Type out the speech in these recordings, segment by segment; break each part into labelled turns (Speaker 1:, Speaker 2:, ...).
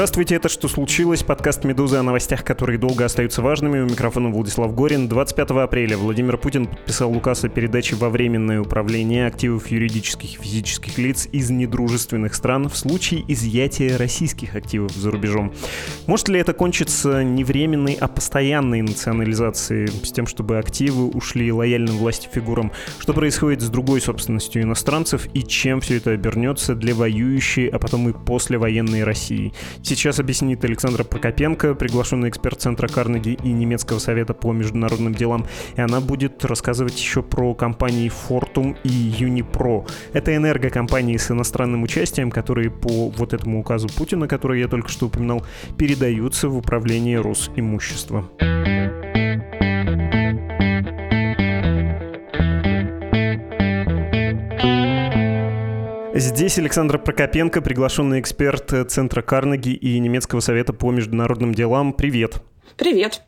Speaker 1: Здравствуйте, это «Что случилось?» Подкаст «Медузы» о новостях, которые долго остаются важными. У микрофона Владислав Горин. 25 апреля Владимир Путин подписал указ о передаче во временное управление активов юридических и физических лиц из недружественных стран в случае изъятия российских активов за рубежом. Может ли это кончиться не временной, а постоянной национализацией, с тем, чтобы активы ушли лояльным власти фигурам? Что происходит с другой собственностью иностранцев и чем все это обернется для воюющей, а потом и послевоенной России? Сейчас объяснит Александра Прокопенко, приглашенный эксперт Центра Карнеги и Немецкого совета по международным делам. И она будет рассказывать еще про компании Fortum и Unipro. Это энергокомпании с иностранным участием, которые по вот этому указу Путина, который я только что упоминал, передаются в управление Росимущества. Здесь Александр Прокопенко, приглашенный эксперт Центра Карнеги и Немецкого совета по международным делам. Привет.
Speaker 2: Привет.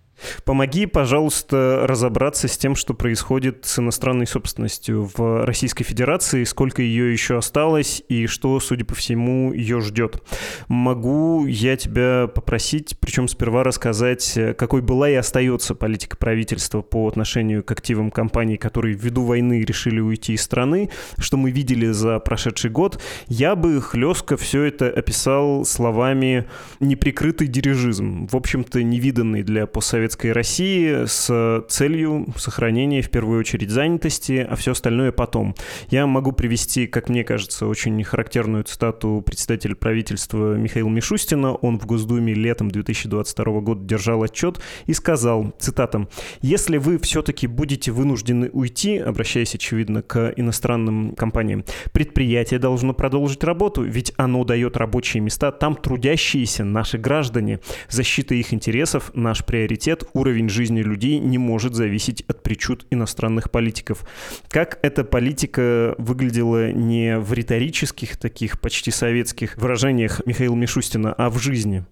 Speaker 1: Помоги, пожалуйста, разобраться с тем, что происходит с иностранной собственностью в Российской Федерации, сколько ее еще осталось и что, судя по всему, ее ждет. Могу я тебя попросить, причем сперва рассказать, какой была и остается политика правительства по отношению к активам компаний, которые ввиду войны решили уйти из страны, что мы видели за прошедший год. Я бы хлестко все это описал словами «неприкрытый дирижизм», в общем-то, невиданный для постсоветского советской России с целью сохранения, в первую очередь, занятости, а все остальное потом. Я могу привести, как мне кажется, очень характерную цитату председателя правительства Михаила Мишустина. Он в Госдуме летом 2022 года держал отчет и сказал, цитата, «Если вы все-таки будете вынуждены уйти, обращаясь, очевидно, к иностранным компаниям, предприятие должно продолжить работу, ведь оно дает рабочие места, там трудящиеся наши граждане. Защита их интересов – наш приоритет, уровень жизни людей не может зависеть от причуд иностранных политиков. Как эта политика выглядела не в риторических таких почти советских выражениях Михаила Мишустина, а в жизни?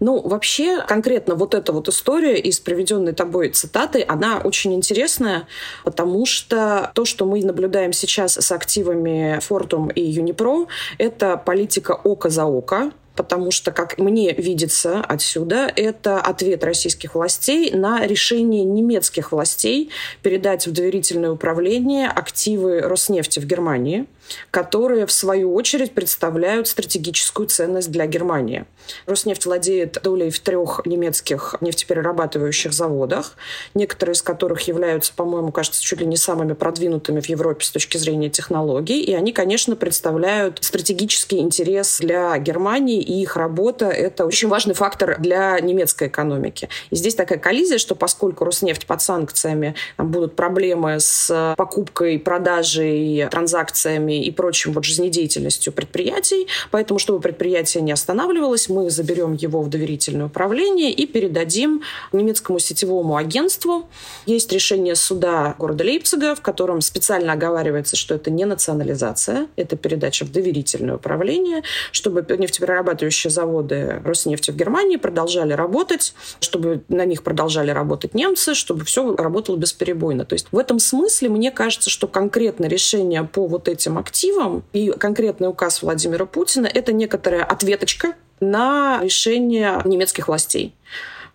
Speaker 2: Ну, вообще, конкретно вот эта вот история из приведенной тобой цитаты, она очень интересная, потому что то, что мы наблюдаем сейчас с активами Fortum и Unipro, это политика око за око, потому что, как мне видится отсюда, это ответ российских властей на решение немецких властей передать в доверительное управление активы Роснефти в Германии – которые, в свою очередь, представляют стратегическую ценность для Германии. Роснефть владеет долей в трех немецких нефтеперерабатывающих заводах, некоторые из которых являются, по-моему, кажется, чуть ли не самыми продвинутыми в Европе с точки зрения технологий. И они, конечно, представляют стратегический интерес для Германии, и их работа — это очень важный фактор для немецкой экономики. И здесь такая коллизия, что поскольку Роснефть под санкциями, там будут проблемы с покупкой, продажей, транзакциями и прочим вот жизнедеятельностью предприятий. Поэтому, чтобы предприятие не останавливалось, мы заберем его в доверительное управление и передадим немецкому сетевому агентству. Есть решение суда города Лейпцига, в котором специально оговаривается, что это не национализация, это передача в доверительное управление, чтобы нефтеперерабатывающие заводы Роснефти в Германии продолжали работать, чтобы на них продолжали работать немцы, чтобы все работало бесперебойно. То есть в этом смысле мне кажется, что конкретно решение по вот этим активам. И конкретный указ Владимира Путина — это некоторая ответочка на решение немецких властей.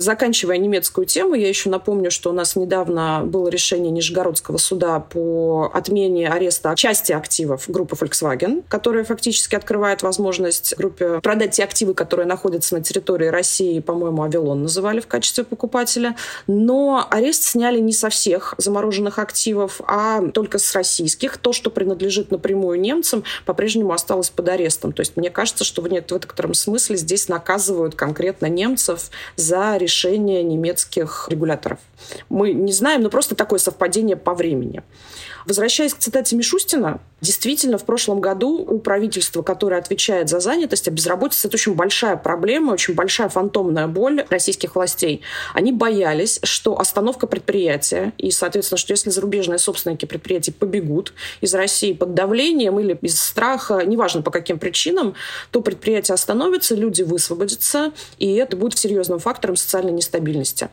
Speaker 2: Заканчивая немецкую тему, я еще напомню, что у нас недавно было решение Нижегородского суда по отмене ареста части активов группы Volkswagen, которая фактически открывает возможность группе продать те активы, которые находятся на территории России, по-моему, Авилон называли в качестве покупателя. Но арест сняли не со всех замороженных активов, а только с российских. То, что принадлежит напрямую немцам, по-прежнему осталось под арестом. То есть мне кажется, что в некотором смысле здесь наказывают конкретно немцев за решения немецких регуляторов. Мы не знаем, но просто такое совпадение по времени. Возвращаясь к цитате Мишустина, действительно, в прошлом году у правительства, которое отвечает за занятость, а безработица – это очень большая проблема, очень большая фантомная боль российских властей. Они боялись, что остановка предприятия и, соответственно, что если зарубежные собственники предприятий побегут из России под давлением или из страха, неважно по каким причинам, то предприятие остановится, люди высвободятся, и это будет серьезным фактором социальной нестабильности.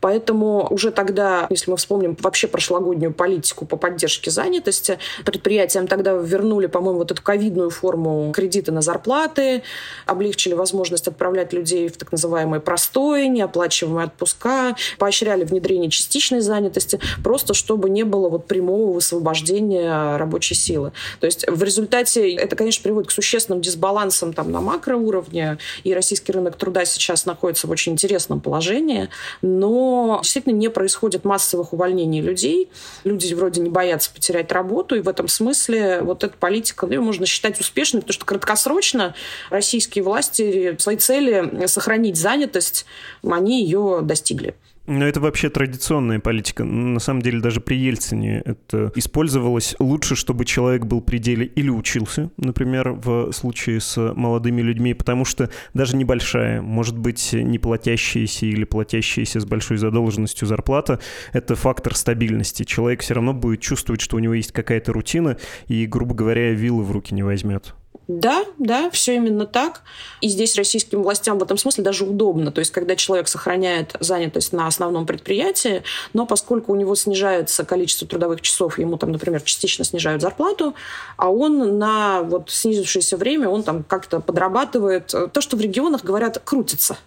Speaker 2: Поэтому уже тогда, если мы вспомним вообще прошлогоднюю политику по поддержке занятости, предприятиям тогда вернули, по-моему, вот эту ковидную форму кредита на зарплаты, облегчили возможность отправлять людей в так называемые простой, неоплачиваемые отпуска, поощряли внедрение частичной занятости, просто чтобы не было вот прямого высвобождения рабочей силы. То есть в результате это, конечно, приводит к существенным дисбалансам там на макроуровне, и российский рынок труда сейчас находится в очень интересном положении, но действительно не происходит массовых увольнений людей. Люди вроде не боятся потерять работу, и в этом смысле вот эта политика, ее можно считать успешной, потому что краткосрочно российские власти свои цели сохранить занятость, они ее достигли.
Speaker 1: Но это вообще традиционная политика. На самом деле даже при Ельцине это использовалось лучше, чтобы человек был при деле или учился, например, в случае с молодыми людьми, потому что даже небольшая, может быть, не платящаяся или платящаяся с большой задолженностью зарплата, это фактор стабильности. Человек все равно будет чувствовать, что у него есть какая-то рутина, и, грубо говоря, вилы в руки не возьмет.
Speaker 2: Да, да, все именно так. И здесь российским властям в этом смысле даже удобно. То есть, когда человек сохраняет занятость на основном предприятии, но поскольку у него снижается количество трудовых часов, ему там, например, частично снижают зарплату, а он на вот снизившееся время, он там как-то подрабатывает. То, что в регионах говорят, крутится.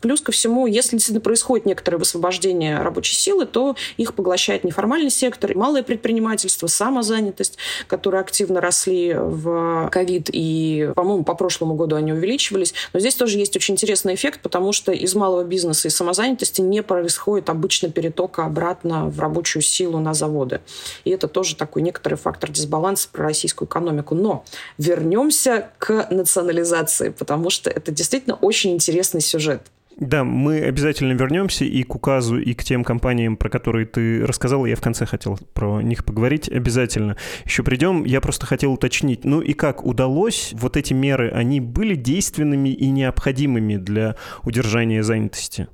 Speaker 2: Плюс ко всему, если действительно происходит некоторое высвобождение рабочей силы, то их поглощает неформальный сектор, малое предпринимательство, самозанятость, которые активно росли в ковид, и, по-моему, по прошлому году они увеличивались. Но здесь тоже есть очень интересный эффект, потому что из малого бизнеса и самозанятости не происходит обычно перетока обратно в рабочую силу на заводы. И это тоже такой некоторый фактор дисбаланса про российскую экономику. Но вернемся к национализации, потому что это действительно очень интересный сюжет.
Speaker 1: Да, мы обязательно вернемся и к указу, и к тем компаниям, про которые ты рассказал. Я в конце хотел про них поговорить обязательно. Еще придем. Я просто хотел уточнить. Ну и как удалось? Вот эти меры, они были действенными и необходимыми для удержания занятости?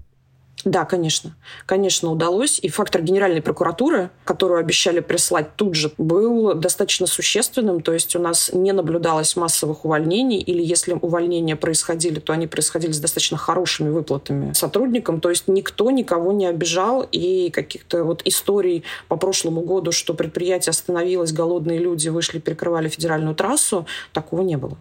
Speaker 2: Да, конечно. Конечно, удалось. И фактор Генеральной прокуратуры, которую обещали прислать тут же, был достаточно существенным. То есть у нас не наблюдалось массовых увольнений, или если увольнения происходили, то они происходили с достаточно хорошими выплатами сотрудникам. То есть никто никого не обижал, и каких-то вот историй по прошлому году, что предприятие остановилось, голодные люди вышли, перекрывали федеральную трассу, такого не было.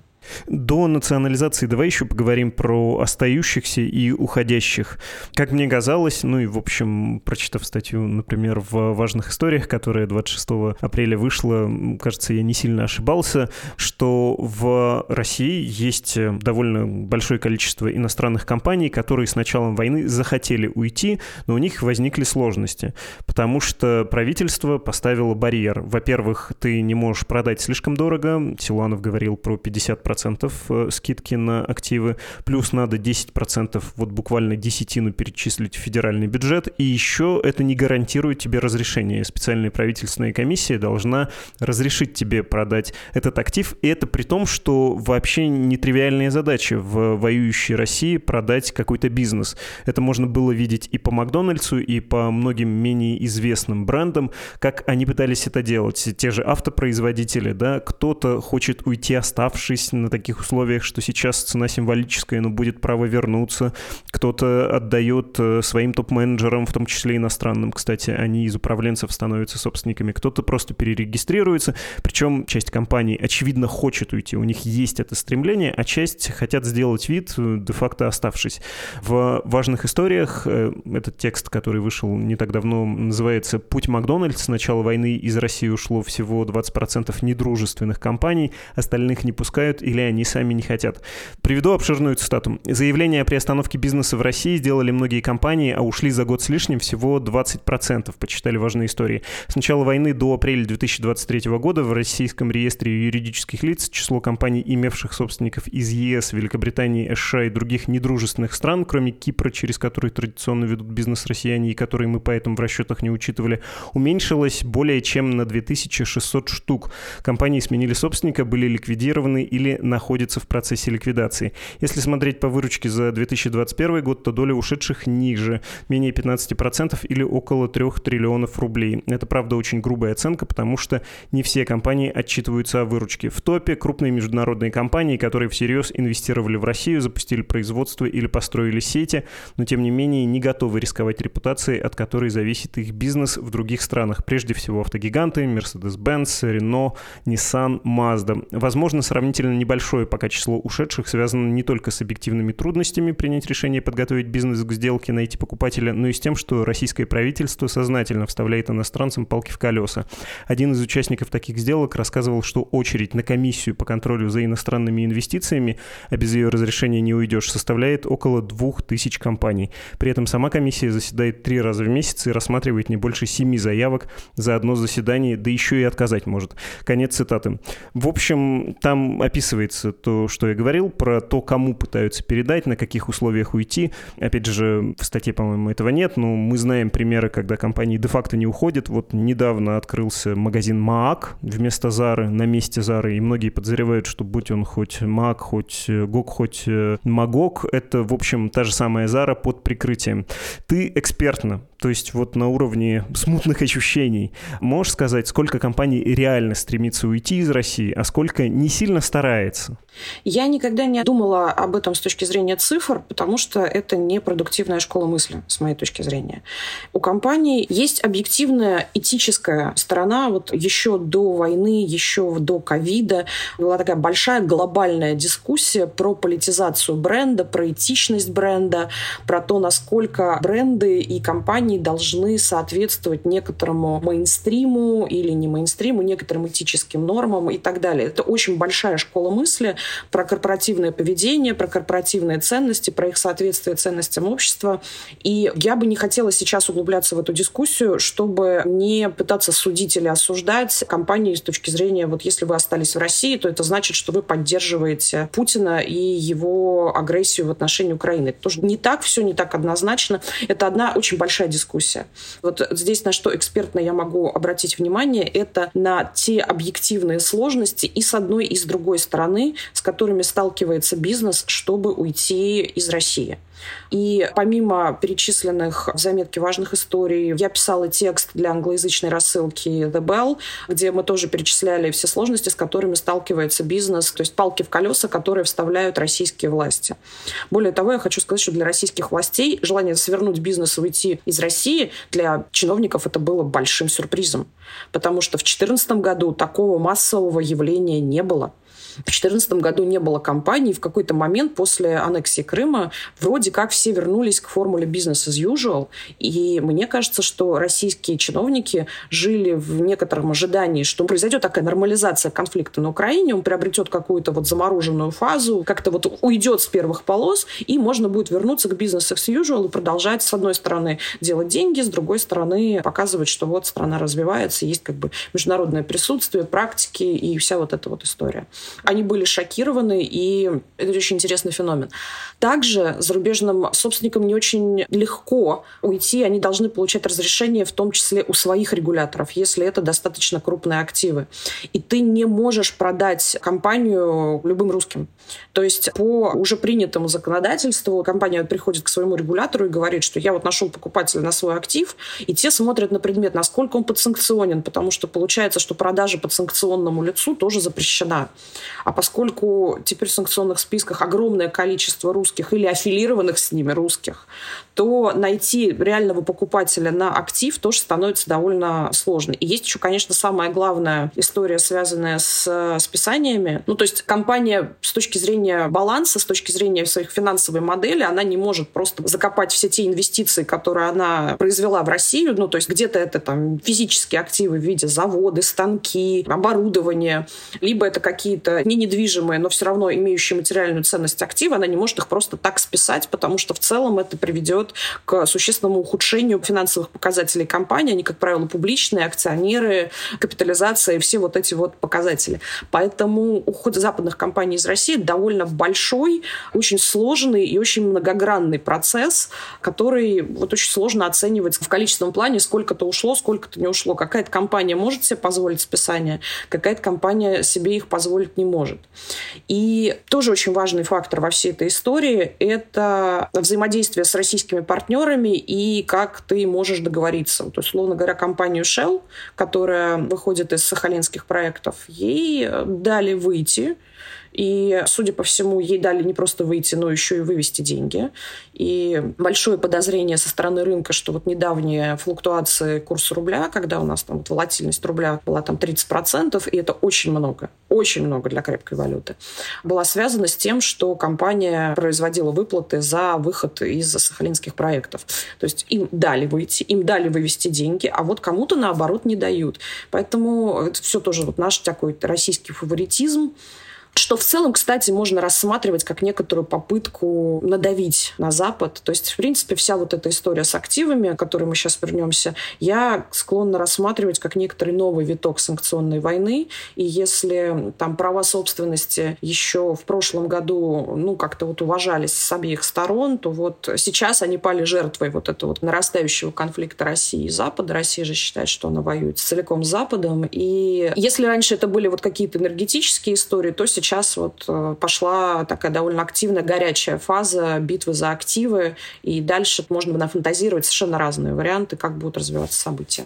Speaker 1: До национализации давай еще поговорим про остающихся и уходящих. Как мне казалось, ну и, в общем, прочитав статью, например, в «Важных историях», которая 26 апреля вышла, кажется, я не сильно ошибался, что в России есть довольно большое количество иностранных компаний, которые с началом войны захотели уйти, но у них возникли сложности, потому что правительство поставило барьер. Во-первых, ты не можешь продать слишком дорого, Силуанов говорил про 50% 10% э, скидки на активы, плюс надо 10%, вот буквально десятину перечислить в федеральный бюджет, и еще это не гарантирует тебе разрешение. Специальная правительственная комиссия должна разрешить тебе продать этот актив, и это при том, что вообще нетривиальная задача в воюющей России продать какой-то бизнес. Это можно было видеть и по Макдональдсу, и по многим менее известным брендам, как они пытались это делать. Те же автопроизводители, да, кто-то хочет уйти, оставшись на таких условиях, что сейчас цена символическая, но будет право вернуться. Кто-то отдает э, своим топ-менеджерам, в том числе иностранным, кстати, они из управленцев становятся собственниками. Кто-то просто перерегистрируется, причем часть компаний, очевидно, хочет уйти, у них есть это стремление, а часть хотят сделать вид, э, де-факто оставшись. В важных историях э, этот текст, который вышел не так давно, называется «Путь Макдональдс. С начала войны из России ушло всего 20% недружественных компаний, остальных не пускают или они сами не хотят. Приведу обширную цитату. Заявление о приостановке бизнеса в России сделали многие компании, а ушли за год с лишним всего 20%, почитали важные истории. С начала войны до апреля 2023 года в российском реестре юридических лиц число компаний, имевших собственников из ЕС, Великобритании, США и других недружественных стран, кроме Кипра, через который традиционно ведут бизнес россияне и которые мы поэтому в расчетах не учитывали, уменьшилось более чем на 2600 штук. Компании сменили собственника, были ликвидированы или находится в процессе ликвидации. Если смотреть по выручке за 2021 год, то доля ушедших ниже, менее 15% или около 3 триллионов рублей. Это, правда, очень грубая оценка, потому что не все компании отчитываются о выручке. В топе крупные международные компании, которые всерьез инвестировали в Россию, запустили производство или построили сети, но тем не менее не готовы рисковать репутацией, от которой зависит их бизнес в других странах. Прежде всего автогиганты, Mercedes-Benz, Renault, Nissan, Mazda. Возможно, сравнительно небольшое пока число ушедших связано не только с объективными трудностями принять решение подготовить бизнес к сделке, найти покупателя, но и с тем, что российское правительство сознательно вставляет иностранцам палки в колеса. Один из участников таких сделок рассказывал, что очередь на комиссию по контролю за иностранными инвестициями, а без ее разрешения не уйдешь, составляет около двух тысяч компаний. При этом сама комиссия заседает три раза в месяц и рассматривает не больше семи заявок за одно заседание, да еще и отказать может. Конец цитаты. В общем, там описывается то, что я говорил, про то, кому пытаются передать, на каких условиях уйти. Опять же, в статье, по-моему, этого нет, но мы знаем примеры, когда компании де-факто не уходят. Вот недавно открылся магазин Маак вместо Зары, на месте Зары, и многие подозревают, что будь он хоть Маак, хоть Гок, хоть э, Магок, это, в общем, та же самая Зара под прикрытием. Ты экспертно то есть вот на уровне смутных ощущений. Можешь сказать, сколько компаний реально стремится уйти из России, а сколько не сильно старается?
Speaker 2: Я никогда не думала об этом с точки зрения цифр, потому что это не продуктивная школа мысли, с моей точки зрения. У компаний есть объективная этическая сторона. Вот еще до войны, еще до ковида была такая большая глобальная дискуссия про политизацию бренда, про этичность бренда, про то, насколько бренды и компании должны соответствовать некоторому мейнстриму или не мейнстриму, некоторым этическим нормам и так далее. Это очень большая школа мысли про корпоративное поведение, про корпоративные ценности, про их соответствие ценностям общества. И я бы не хотела сейчас углубляться в эту дискуссию, чтобы не пытаться судить или осуждать компании с точки зрения, вот если вы остались в России, то это значит, что вы поддерживаете Путина и его агрессию в отношении Украины. Это тоже не так, все не так однозначно. Это одна очень большая дискуссия. Вот здесь на что экспертно я могу обратить внимание, это на те объективные сложности и с одной, и с другой стороны, с которыми сталкивается бизнес, чтобы уйти из России. И помимо перечисленных в заметке важных историй, я писала текст для англоязычной рассылки The Bell, где мы тоже перечисляли все сложности, с которыми сталкивается бизнес, то есть палки в колеса, которые вставляют российские власти. Более того, я хочу сказать, что для российских властей желание свернуть бизнес и уйти из России для чиновников это было большим сюрпризом, потому что в 2014 году такого массового явления не было. В 2014 году не было кампании. В какой-то момент после аннексии Крыма вроде как все вернулись к формуле бизнес as usual. И мне кажется, что российские чиновники жили в некотором ожидании, что произойдет такая нормализация конфликта на Украине, он приобретет какую-то вот замороженную фазу, как-то вот уйдет с первых полос, и можно будет вернуться к бизнесу as usual и продолжать, с одной стороны, делать деньги, с другой стороны, показывать, что вот страна развивается, есть как бы международное присутствие, практики и вся вот эта вот история они были шокированы, и это очень интересный феномен. Также зарубежным собственникам не очень легко уйти, они должны получать разрешение, в том числе у своих регуляторов, если это достаточно крупные активы. И ты не можешь продать компанию любым русским. То есть по уже принятому законодательству компания приходит к своему регулятору и говорит, что я вот нашел покупателя на свой актив, и те смотрят на предмет, насколько он подсанкционен, потому что получается, что продажа подсанкционному лицу тоже запрещена. А поскольку теперь в санкционных списках огромное количество русских или аффилированных с ними русских, то найти реального покупателя на актив тоже становится довольно сложно. И есть еще, конечно, самая главная история, связанная с списаниями. Ну, то есть компания с точки зрения баланса, с точки зрения своих финансовой модели, она не может просто закопать все те инвестиции, которые она произвела в Россию. Ну, то есть где-то это там физические активы в виде заводы, станки, оборудование, либо это какие-то не недвижимые, но все равно имеющие материальную ценность активы, она не может их просто так списать, потому что в целом это приведет к существенному ухудшению финансовых показателей компании. Они, как правило, публичные, акционеры, капитализация и все вот эти вот показатели. Поэтому уход западных компаний из России довольно большой, очень сложный и очень многогранный процесс, который вот очень сложно оценивать в количественном плане, сколько-то ушло, сколько-то не ушло. Какая-то компания может себе позволить списание, какая-то компания себе их позволить не может. И тоже очень важный фактор во всей этой истории – это взаимодействие с российскими партнерами и как ты можешь договориться. То есть, условно говоря, компанию Shell, которая выходит из сахалинских проектов, ей дали выйти и, судя по всему, ей дали не просто выйти, но еще и вывести деньги. И большое подозрение со стороны рынка, что вот недавние флуктуации курса рубля, когда у нас там вот волатильность рубля была там 30%, и это очень много, очень много для крепкой валюты, была связана с тем, что компания производила выплаты за выход из сахалинских проектов. То есть им дали выйти, им дали вывести деньги, а вот кому-то, наоборот, не дают. Поэтому это все тоже вот наш такой российский фаворитизм, что в целом, кстати, можно рассматривать как некоторую попытку надавить на Запад. То есть, в принципе, вся вот эта история с активами, к которой мы сейчас вернемся, я склонна рассматривать как некоторый новый виток санкционной войны. И если там права собственности еще в прошлом году, ну, как-то вот уважались с обеих сторон, то вот сейчас они пали жертвой вот этого вот нарастающего конфликта России и Запада. Россия же считает, что она воюет целиком с Западом. И если раньше это были вот какие-то энергетические истории, то сейчас сейчас вот э, пошла такая довольно активная, горячая фаза битвы за активы, и дальше можно нафантазировать совершенно разные варианты, как будут развиваться события.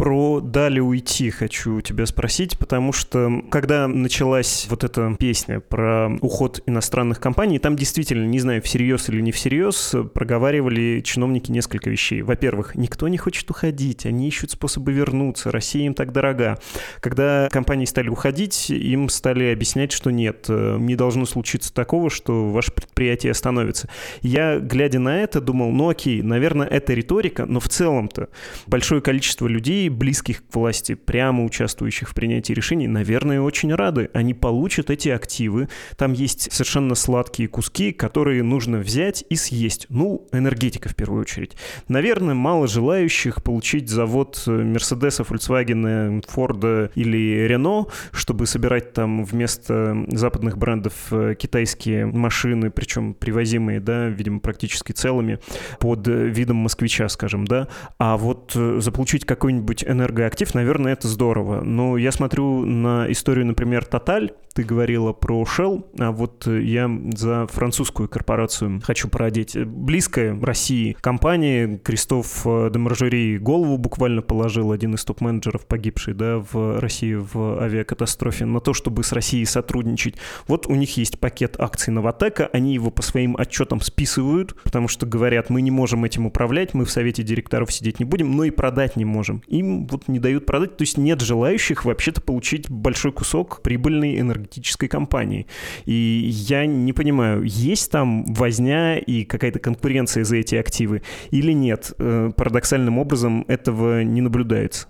Speaker 1: Про «Дали уйти» хочу тебя спросить, потому что когда началась вот эта песня про уход иностранных компаний, там действительно, не знаю, всерьез или не всерьез, проговаривали чиновники несколько вещей. Во-первых, никто не хочет уходить, они ищут способы вернуться, Россия им так дорога. Когда компании стали уходить, им стали объяснять, что нет, не должно случиться такого, что ваше предприятие остановится. Я, глядя на это, думал, ну окей, наверное, это риторика, но в целом-то большое количество людей, близких к власти, прямо участвующих в принятии решений, наверное, очень рады. Они получат эти активы. Там есть совершенно сладкие куски, которые нужно взять и съесть. Ну, энергетика в первую очередь. Наверное, мало желающих получить завод Мерседеса, Volkswagen, Форда или Рено, чтобы собирать там вместо западных брендов э, китайские машины, причем привозимые, да, видимо, практически целыми, под видом москвича, скажем, да. А вот э, заполучить какой какой-нибудь энергоактив, наверное, это здорово. Но я смотрю на историю, например, Total, ты говорила про Shell, а вот я за французскую корпорацию хочу породить. Близкая России компания, Кристоф Демаржери голову буквально положил, один из топ-менеджеров, погибший да, в России в авиакатастрофе, на то, чтобы с Россией сотрудничать. Вот у них есть пакет акций Новотека, они его по своим отчетам списывают, потому что говорят, мы не можем этим управлять, мы в совете директоров сидеть не будем, но и продать не можем. Им вот не дают продать, то есть нет желающих вообще-то получить большой кусок прибыльной энергетической компании. И я не понимаю, есть там возня и какая-то конкуренция за эти активы или нет? Э, парадоксальным образом этого не наблюдается.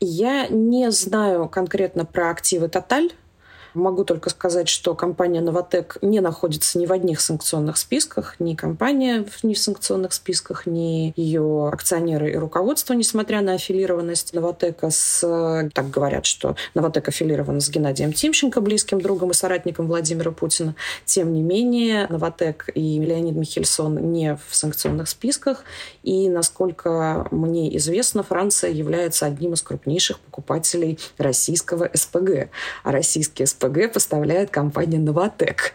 Speaker 2: Я не знаю конкретно про активы Total, Могу только сказать, что компания «Новотек» не находится ни в одних санкционных списках, ни компания ни в санкционных списках, ни ее акционеры и руководство, несмотря на аффилированность «Новотека» с... Так говорят, что «Новотек» аффилирован с Геннадием Тимченко, близким другом и соратником Владимира Путина. Тем не менее, «Новотек» и Леонид Михельсон не в санкционных списках. И, насколько мне известно, Франция является одним из крупнейших покупателей российского СПГ. А российский СПГ СПГ поставляет компания «Новотек».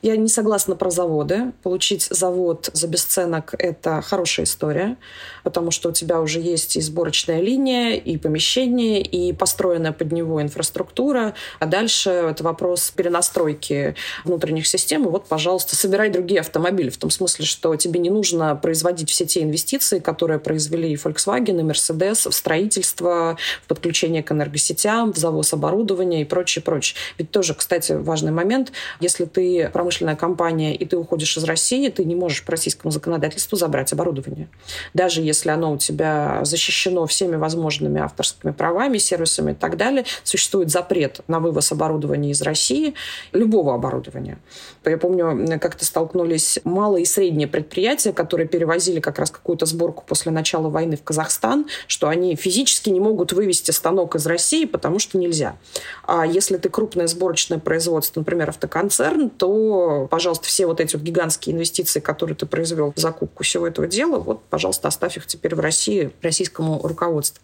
Speaker 2: Я не согласна про заводы. Получить завод за бесценок – это хорошая история, потому что у тебя уже есть и сборочная линия, и помещение, и построенная под него инфраструктура. А дальше это вопрос перенастройки внутренних систем. И вот, пожалуйста, собирай другие автомобили. В том смысле, что тебе не нужно производить все те инвестиции, которые произвели и Volkswagen, и Mercedes в строительство, в подключение к энергосетям, в завоз оборудования и прочее, прочее. Ведь тоже, кстати, важный момент. Если ты промышленная компания и ты уходишь из России, ты не можешь по российскому законодательству забрать оборудование. Даже если оно у тебя защищено всеми возможными авторскими правами, сервисами и так далее, существует запрет на вывоз оборудования из России, любого оборудования. Я помню, как-то столкнулись малые и средние предприятия, которые перевозили как раз какую-то сборку после начала войны в Казахстан, что они физически не могут вывести станок из России, потому что нельзя. А если ты крупная сборочное производство, например, автоконцерн, то, пожалуйста, все вот эти вот гигантские инвестиции, которые ты произвел в закупку всего этого дела, вот, пожалуйста, оставь их теперь в России российскому руководству.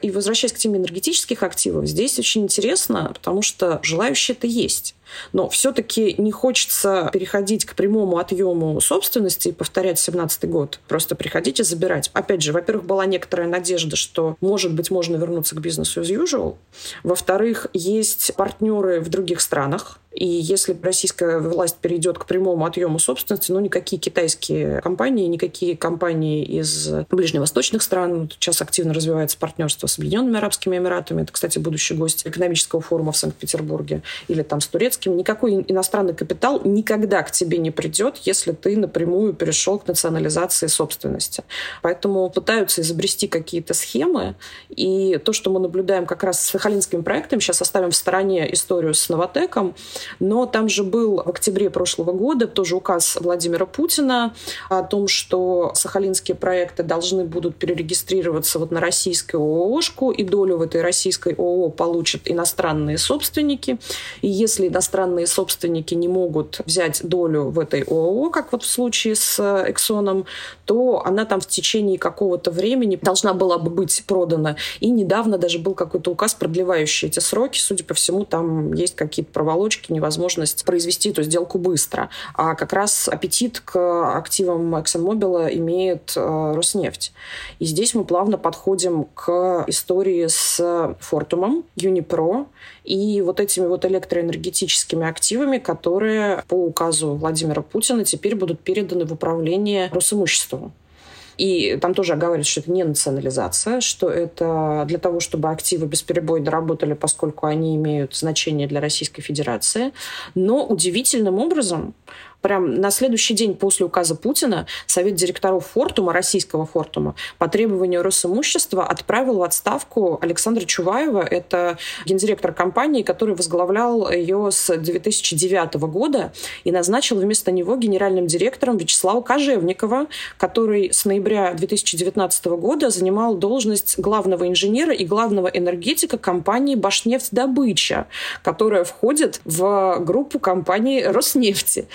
Speaker 2: И возвращаясь к теме энергетических активов, здесь очень интересно, потому что желающие-то есть. Но все-таки не хочется переходить к прямому отъему собственности и повторять 17 год. Просто приходите забирать. Опять же, во-первых, была некоторая надежда, что, может быть, можно вернуться к бизнесу as usual. Во-вторых, есть партнеры в других странах, и если российская власть перейдет к прямому отъему собственности, ну, никакие китайские компании, никакие компании из ближневосточных стран, сейчас активно развивается партнерство с Объединенными Арабскими Эмиратами, это, кстати, будущий гость экономического форума в Санкт-Петербурге, или там с турецким, никакой иностранный капитал никогда к тебе не придет, если ты напрямую перешел к национализации собственности. Поэтому пытаются изобрести какие-то схемы, и то, что мы наблюдаем как раз с Сахалинским проектом, сейчас оставим в стороне историю с Новотеком, но там же был в октябре прошлого года тоже указ Владимира Путина о том, что сахалинские проекты должны будут перерегистрироваться вот на российскую ООшку, и долю в этой российской ООО получат иностранные собственники. И если иностранные собственники не могут взять долю в этой ООО, как вот в случае с Эксоном, то она там в течение какого-то времени должна была бы быть продана. И недавно даже был какой-то указ, продлевающий эти сроки. Судя по всему, там есть какие-то проволочки, невозможность произвести эту сделку быстро. А как раз аппетит к активам ExxonMobil имеет э, Роснефть. И здесь мы плавно подходим к истории с Фортумом, Юнипро и вот этими вот электроэнергетическими активами, которые по указу Владимира Путина теперь будут переданы в управление Росимуществу. И там тоже оговаривается, что это не национализация, что это для того, чтобы активы бесперебойно работали, поскольку они имеют значение для Российской Федерации. Но удивительным образом прям на следующий день после указа Путина Совет директоров Фортума, российского Фортума, по требованию Росимущества отправил в отставку Александра Чуваева. Это гендиректор компании, который возглавлял ее с 2009 года и назначил вместо него генеральным директором Вячеслава Кожевникова, который с ноября 2019 года занимал должность главного инженера и главного энергетика компании «Башнефть-добыча», которая входит в группу компании «Роснефти».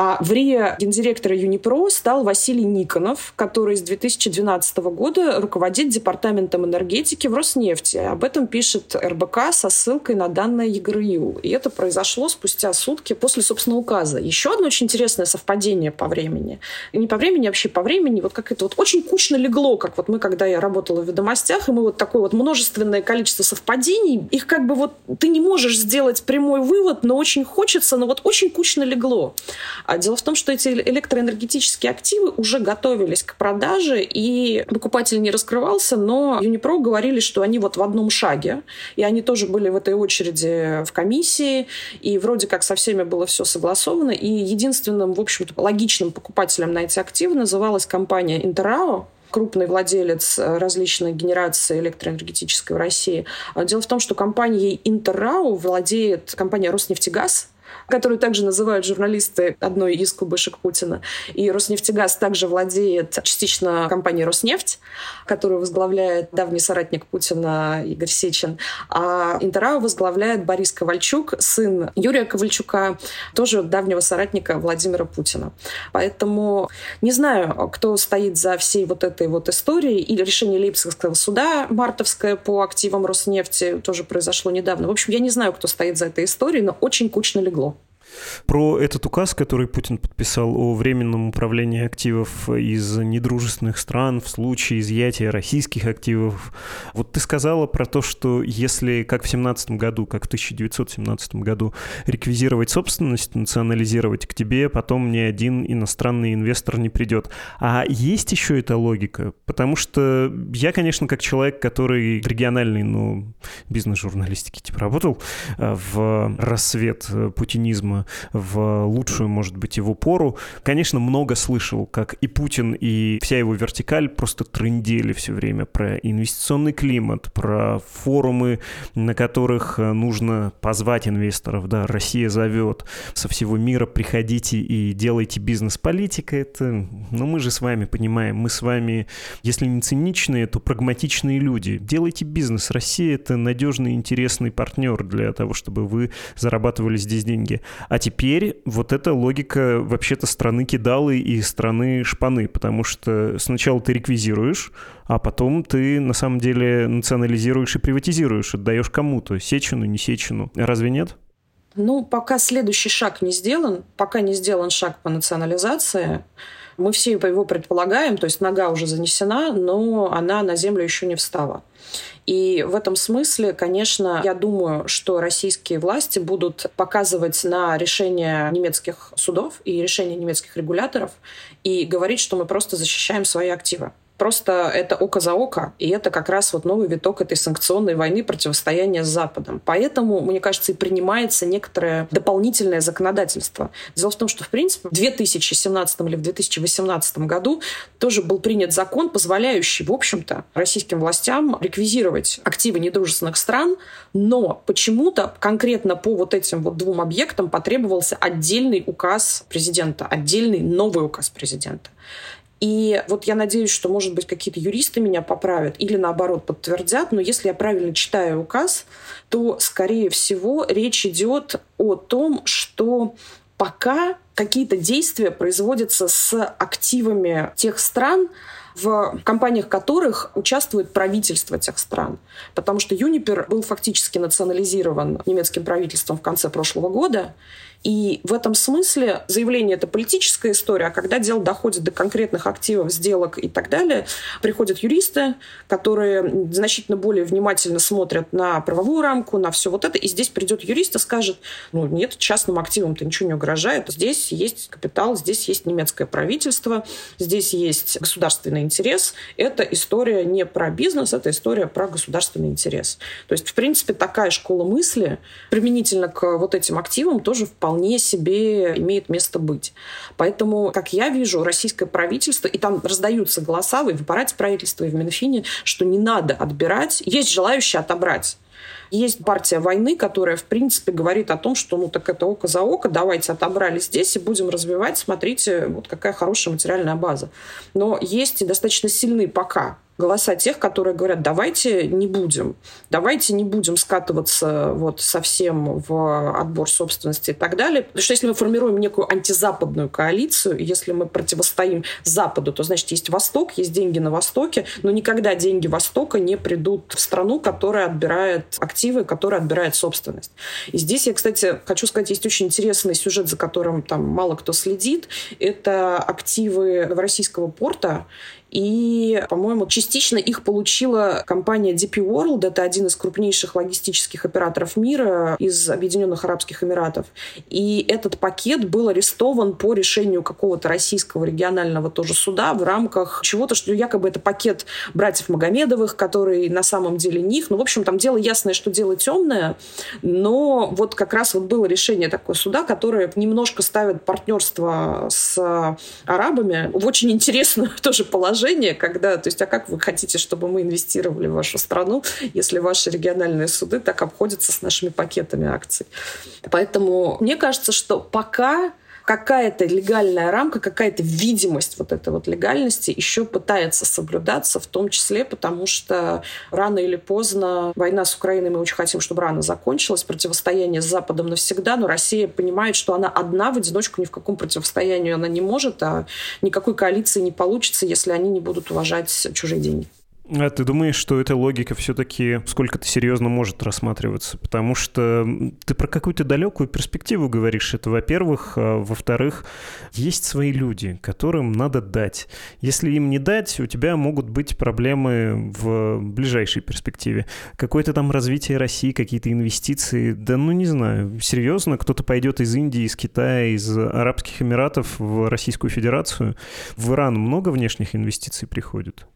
Speaker 2: А в РИА гендиректора Юнипро стал Василий Никонов, который с 2012 года руководит департаментом энергетики в Роснефти. Об этом пишет РБК со ссылкой на данные ЕГРЮ. И это произошло спустя сутки после, собственно, указа. Еще одно очень интересное совпадение по времени. Не по времени, а вообще по времени. Вот как это вот очень кучно легло, как вот мы, когда я работала в «Ведомостях», и мы вот такое вот множественное количество совпадений, их как бы вот ты не можешь сделать прямой вывод, но очень хочется, но вот очень кучно легло. А дело в том, что эти электроэнергетические активы уже готовились к продаже, и покупатель не раскрывался, но Юнипро говорили, что они вот в одном шаге, и они тоже были в этой очереди в комиссии, и вроде как со всеми было все согласовано, и единственным, в общем-то, логичным покупателем на эти активы называлась компания Интерао, крупный владелец различных генераций электроэнергетической в России. Дело в том, что компанией Интеррау владеет компания Роснефтегаз, которую также называют журналисты одной из кубышек Путина. И Роснефтегаз также владеет частично компанией Роснефть, которую возглавляет давний соратник Путина Игорь Сечин. А Интерау возглавляет Борис Ковальчук, сын Юрия Ковальчука, тоже давнего соратника Владимира Путина. Поэтому не знаю, кто стоит за всей вот этой вот историей. Или решение Лейпцигского суда мартовское по активам Роснефти тоже произошло недавно. В общем, я не знаю, кто стоит за этой историей, но очень кучно легло.
Speaker 1: Про этот указ, который Путин подписал о временном управлении активов из недружественных стран в случае изъятия российских активов. Вот ты сказала про то, что если, как в 17 году, как в 1917 году, реквизировать собственность, национализировать к тебе, потом ни один иностранный инвестор не придет. А есть еще эта логика? Потому что я, конечно, как человек, который в региональной, ну, бизнес-журналистике типа работал, э, в рассвет путинизма в лучшую, может быть, его пору. Конечно, много слышал, как и Путин, и вся его вертикаль просто трындели все время про инвестиционный климат, про форумы, на которых э, нужно позвать инвесторов. Да, Россия зовет со всего мира, приходите и делайте бизнес-политика. Это, ну, мы же с вами понимаем, мы с вами, если не циничные, то прагматичные люди. Делайте бизнес. Россия — это надежный, интересный партнер для того, чтобы вы зарабатывали здесь деньги. А теперь вот эта логика вообще-то страны кидалы и страны шпаны, потому что сначала ты реквизируешь, а потом ты на самом деле национализируешь и приватизируешь, отдаешь кому-то, Сечину, не Сечину. Разве нет?
Speaker 2: Ну, пока следующий шаг не сделан, пока не сделан шаг по национализации, мы все его предполагаем, то есть нога уже занесена, но она на землю еще не встала. И в этом смысле, конечно, я думаю, что российские власти будут показывать на решения немецких судов и решения немецких регуляторов и говорить, что мы просто защищаем свои активы. Просто это око за око, и это как раз вот новый виток этой санкционной войны противостояния с Западом. Поэтому, мне кажется, и принимается некоторое дополнительное законодательство. Дело в том, что, в принципе, в 2017 или в 2018 году тоже был принят закон, позволяющий, в общем-то, российским властям реквизировать активы недружественных стран, но почему-то конкретно по вот этим вот двум объектам потребовался отдельный указ президента, отдельный новый указ президента. И вот я надеюсь, что, может быть, какие-то юристы меня поправят или, наоборот, подтвердят, но если я правильно читаю указ, то, скорее всего, речь идет о том, что пока какие-то действия производятся с активами тех стран, в компаниях которых участвует правительство тех стран. Потому что Юнипер был фактически национализирован немецким правительством в конце прошлого года, и в этом смысле заявление — это политическая история, а когда дело доходит до конкретных активов, сделок и так далее, приходят юристы, которые значительно более внимательно смотрят на правовую рамку, на все вот это, и здесь придет юрист и скажет, ну нет, частным активам-то ничего не угрожает, здесь есть капитал, здесь есть немецкое правительство, здесь есть государственный интерес. Это история не про бизнес, это история про государственный интерес. То есть, в принципе, такая школа мысли применительно к вот этим активам тоже вполне вполне себе имеет место быть. Поэтому, как я вижу, российское правительство, и там раздаются голоса и в аппарате правительства, и в Минфине, что не надо отбирать. Есть желающие отобрать. Есть партия войны, которая, в принципе, говорит о том, что ну так это око за око, давайте отобрали здесь и будем развивать, смотрите, вот какая хорошая материальная база. Но есть и достаточно сильные пока голоса тех, которые говорят, давайте не будем, давайте не будем скатываться вот совсем в отбор собственности и так далее. Потому что если мы формируем некую антизападную коалицию, если мы противостоим Западу, то значит есть Восток, есть деньги на Востоке, но никогда деньги Востока не придут в страну, которая отбирает активы, которая отбирает собственность. И здесь я, кстати, хочу сказать, есть очень интересный сюжет, за которым там мало кто следит. Это активы Новороссийского порта и, по-моему, частично их получила компания DP World. Это один из крупнейших логистических операторов мира из Объединенных Арабских Эмиратов. И этот пакет был арестован по решению какого-то российского регионального тоже суда в рамках чего-то, что якобы это пакет братьев Магомедовых, который на самом деле них. Ну, в общем, там дело ясное, что дело темное, но вот как раз вот было решение такое суда, которое немножко ставит партнерство с арабами в очень интересную тоже положение положение, когда, то есть, а как вы хотите, чтобы мы инвестировали в вашу страну, если ваши региональные суды так обходятся с нашими пакетами акций? Поэтому мне кажется, что пока какая-то легальная рамка, какая-то видимость вот этой вот легальности еще пытается соблюдаться, в том числе потому, что рано или поздно война с Украиной, мы очень хотим, чтобы рано закончилась, противостояние с Западом навсегда, но Россия понимает, что она одна в одиночку ни в каком противостоянии она не может, а никакой коалиции не получится, если они не будут уважать чужие деньги.
Speaker 1: А ты думаешь, что эта логика все-таки сколько-то серьезно может рассматриваться? Потому что ты про какую-то далекую перспективу говоришь. Это, во-первых. А, во-вторых, есть свои люди, которым надо дать. Если им не дать, у тебя могут быть проблемы в ближайшей перспективе. Какое-то там развитие России, какие-то инвестиции. Да ну не знаю. Серьезно, кто-то пойдет из Индии, из Китая, из Арабских Эмиратов в Российскую Федерацию. В Иран много внешних инвестиций приходит?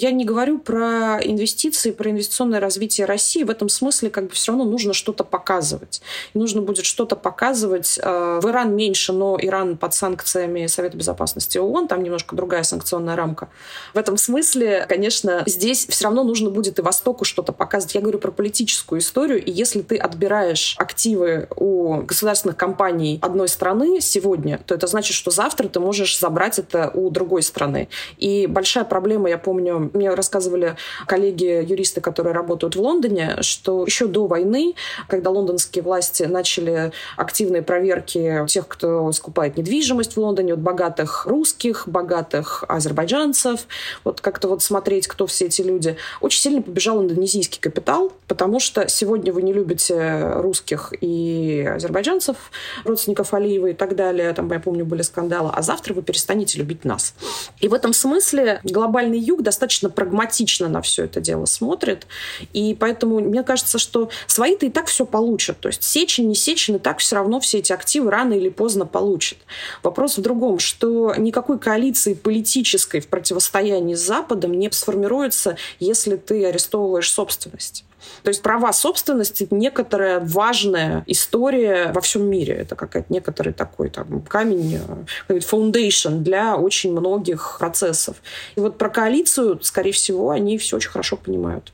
Speaker 2: Я не говорю про инвестиции, про инвестиционное развитие России. В этом смысле как бы все равно нужно что-то показывать. И нужно будет что-то показывать. Э, в Иран меньше, но Иран под санкциями Совета Безопасности ООН, там немножко другая санкционная рамка. В этом смысле, конечно, здесь все равно нужно будет и Востоку что-то показывать. Я говорю про политическую историю. И если ты отбираешь активы у государственных компаний одной страны сегодня, то это значит, что завтра ты можешь забрать это у другой страны. И большая проблема, я помню, мне рассказывали коллеги-юристы, которые работают в Лондоне, что еще до войны, когда лондонские власти начали активные проверки тех, кто скупает недвижимость в Лондоне, от богатых русских, богатых азербайджанцев, вот как-то вот смотреть, кто все эти люди, очень сильно побежал индонезийский капитал, потому что сегодня вы не любите русских и азербайджанцев, родственников Алиева и так далее, там, я помню, были скандалы, а завтра вы перестанете любить нас. И в этом смысле глобальный юг достаточно прагматично на все это дело смотрит, и поэтому мне кажется, что свои-то и так все получат. То есть Сечин, не Сечин, и так все равно все эти активы рано или поздно получат. Вопрос в другом, что никакой коалиции политической в противостоянии с Западом не сформируется, если ты арестовываешь собственность. То есть права собственности — некоторая важная история во всем мире. Это какая-то некоторый такой там, камень, э, foundation для очень многих процессов. И вот про коалицию, скорее всего, они все очень хорошо понимают.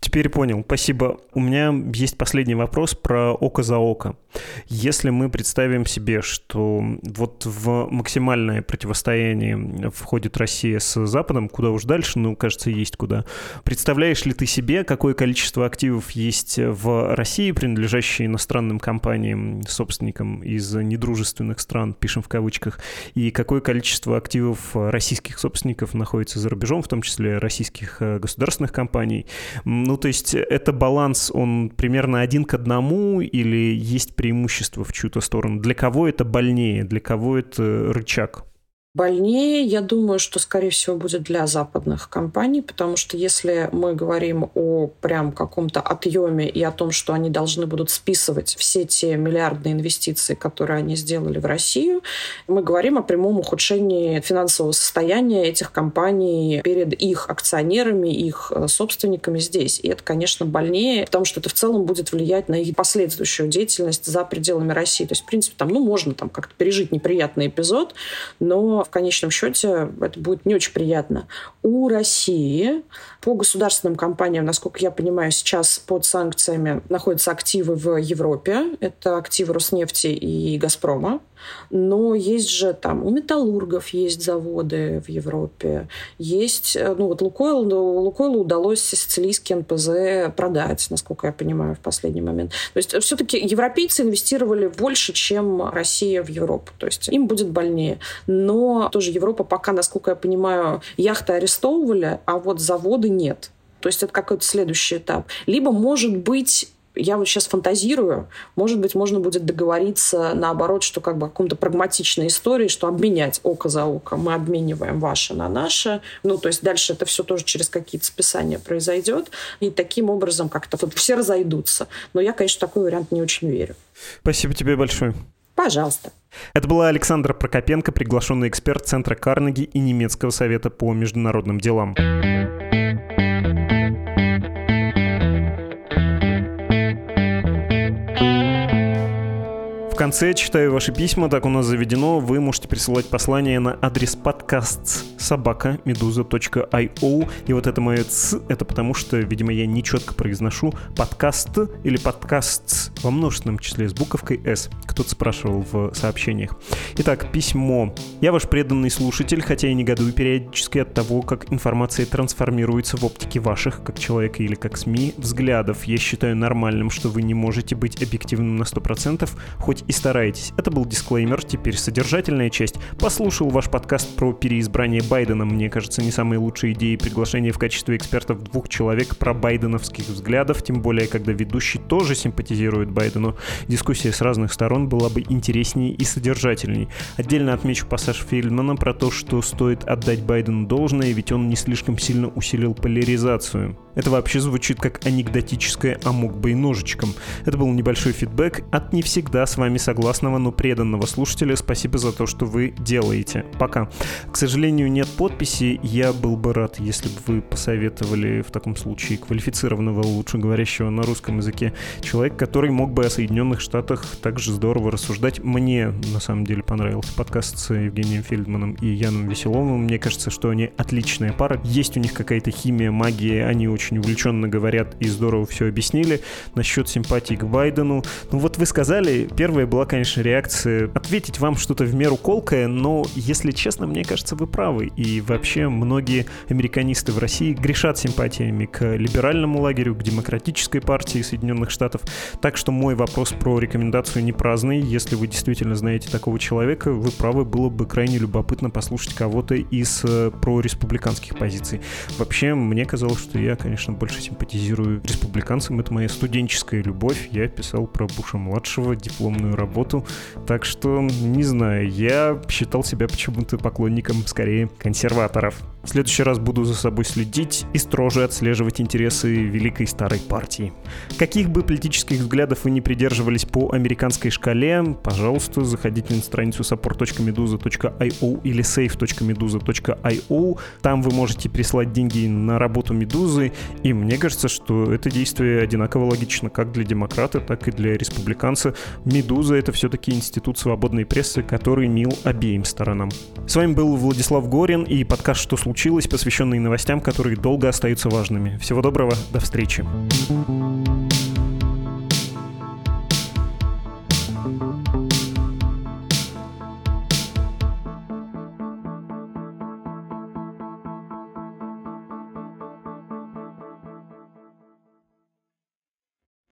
Speaker 1: Теперь понял, спасибо. У меня есть последний вопрос про око за око. Если мы представим себе, что вот в максимальное противостояние входит Россия с Западом, куда уж дальше, ну, кажется, есть куда. Представляешь ли ты себе, какое количество активов есть в России, принадлежащие иностранным компаниям, собственникам из недружественных стран, пишем в кавычках, и какое количество активов российских собственников находится за рубежом, в том числе российских э, государственных компаний? Ну, то есть это баланс, он примерно один к одному или есть преимущество в чью-то сторону? Для кого это больнее, для кого это рычаг?
Speaker 2: Больнее, я думаю, что, скорее всего, будет для западных компаний, потому что если мы говорим о прям каком-то отъеме и о том, что они должны будут списывать все те миллиардные инвестиции, которые они сделали в Россию, мы говорим о прямом ухудшении финансового состояния этих компаний перед их акционерами, их э, собственниками здесь. И это, конечно, больнее, потому что это в целом будет влиять на их последующую деятельность за пределами России. То есть, в принципе, там, ну, можно там как-то пережить неприятный эпизод, но в конечном счете это будет не очень приятно. У России по государственным компаниям, насколько я понимаю, сейчас под санкциями находятся активы в Европе. Это активы Роснефти и Газпрома. Но есть же там у металлургов есть заводы в Европе. Есть, э, ну вот Лукойл, Лукойлу удалось сицилийский НПЗ продать, насколько я понимаю, в последний момент. То есть все-таки европейцы инвестировали больше, чем Россия в Европу. То есть им будет больнее. Но тоже Европа пока, насколько я понимаю, яхты арестовывали, а вот заводы нет. То есть это какой-то следующий этап. Либо, может быть, я вот сейчас фантазирую, может быть, можно будет договориться наоборот, что как бы о каком-то прагматичной истории, что обменять око за око. Мы обмениваем ваше на наше. Ну, то есть дальше это все тоже через какие-то списания произойдет. И таким образом как-то вот все разойдутся. Но я, конечно, такой вариант не очень верю.
Speaker 1: Спасибо тебе большое.
Speaker 2: Пожалуйста.
Speaker 1: Это была Александра Прокопенко, приглашенный эксперт Центра Карнеги и Немецкого совета по международным делам. Конце читаю ваши письма, так у нас заведено. Вы можете присылать послание на адрес подкаст собака meduza.io. И вот это мое ц, это потому что, видимо, я нечетко произношу подкаст или подкаст во множественном числе с буковкой S. Кто-то спрашивал в сообщениях. Итак, письмо. Я ваш преданный слушатель, хотя и негодую периодически от того, как информация трансформируется в оптике ваших, как человека или как СМИ, взглядов. Я считаю нормальным, что вы не можете быть объективным на 100%, хоть и стараетесь. Это был дисклеймер, теперь содержательная часть. Послушал ваш подкаст про переизбрание Байдена. Мне кажется, не самой лучшей идеей приглашения в качестве экспертов двух человек про байденовских взглядов, тем более, когда ведущий тоже симпатизирует Байдену. Дискуссия с разных сторон была бы интереснее и содержательней. Отдельно отмечу пассаж Фельдмана про то, что стоит отдать Байдену должное, ведь он не слишком сильно усилил поляризацию. Это вообще звучит как анекдотическое «а мог бы и ножичком». Это был небольшой фидбэк от не всегда с вами согласного, но преданного слушателя. Спасибо за то, что вы делаете. Пока. К сожалению, нет подписи. Я был бы рад, если бы вы посоветовали в таком случае квалифицированного, лучше говорящего на русском языке человека, который мог бы о Соединенных Штатах также здорово рассуждать. Мне, на самом деле, понравился подкаст с Евгением Фельдманом и Яном Веселовым. Мне кажется, что они отличная пара. Есть у них какая-то химия, магия, они очень увлеченно говорят и здорово все объяснили. Насчет симпатии к Байдену. Ну вот вы сказали, первая была, конечно, реакция ответить вам что-то в меру колкое, но, если честно, мне кажется, вы правы. И вообще многие американисты в России грешат симпатиями к либеральному лагерю, к демократической партии Соединенных Штатов. Так что мой вопрос про рекомендацию не праздный. Если вы действительно знаете такого человека, вы правы, было бы крайне любопытно послушать кого-то из э, прореспубликанских позиций. Вообще, мне казалось, что я, конечно, больше симпатизирую республиканцам. Это моя студенческая любовь. Я писал про Буша-младшего дипломную работу. Так что, не знаю, я считал себя почему-то поклонником скорее консерваторов. В следующий раз буду за собой следить и строже отслеживать интересы великой старой партии. Каких бы политических взглядов вы не придерживались по американской шкале, пожалуйста, заходите на страницу support.meduza.io или save.meduza.io. Там вы можете прислать деньги на работу Медузы, и мне кажется, что это действие одинаково логично как для демократа, так и для республиканца. Медуза — это все-таки институт свободной прессы, который мил обеим сторонам. С вами был Владислав Горин и подкаст «Что случилось?» Случилось, посвященный новостям, которые долго остаются важными. Всего доброго, до встречи.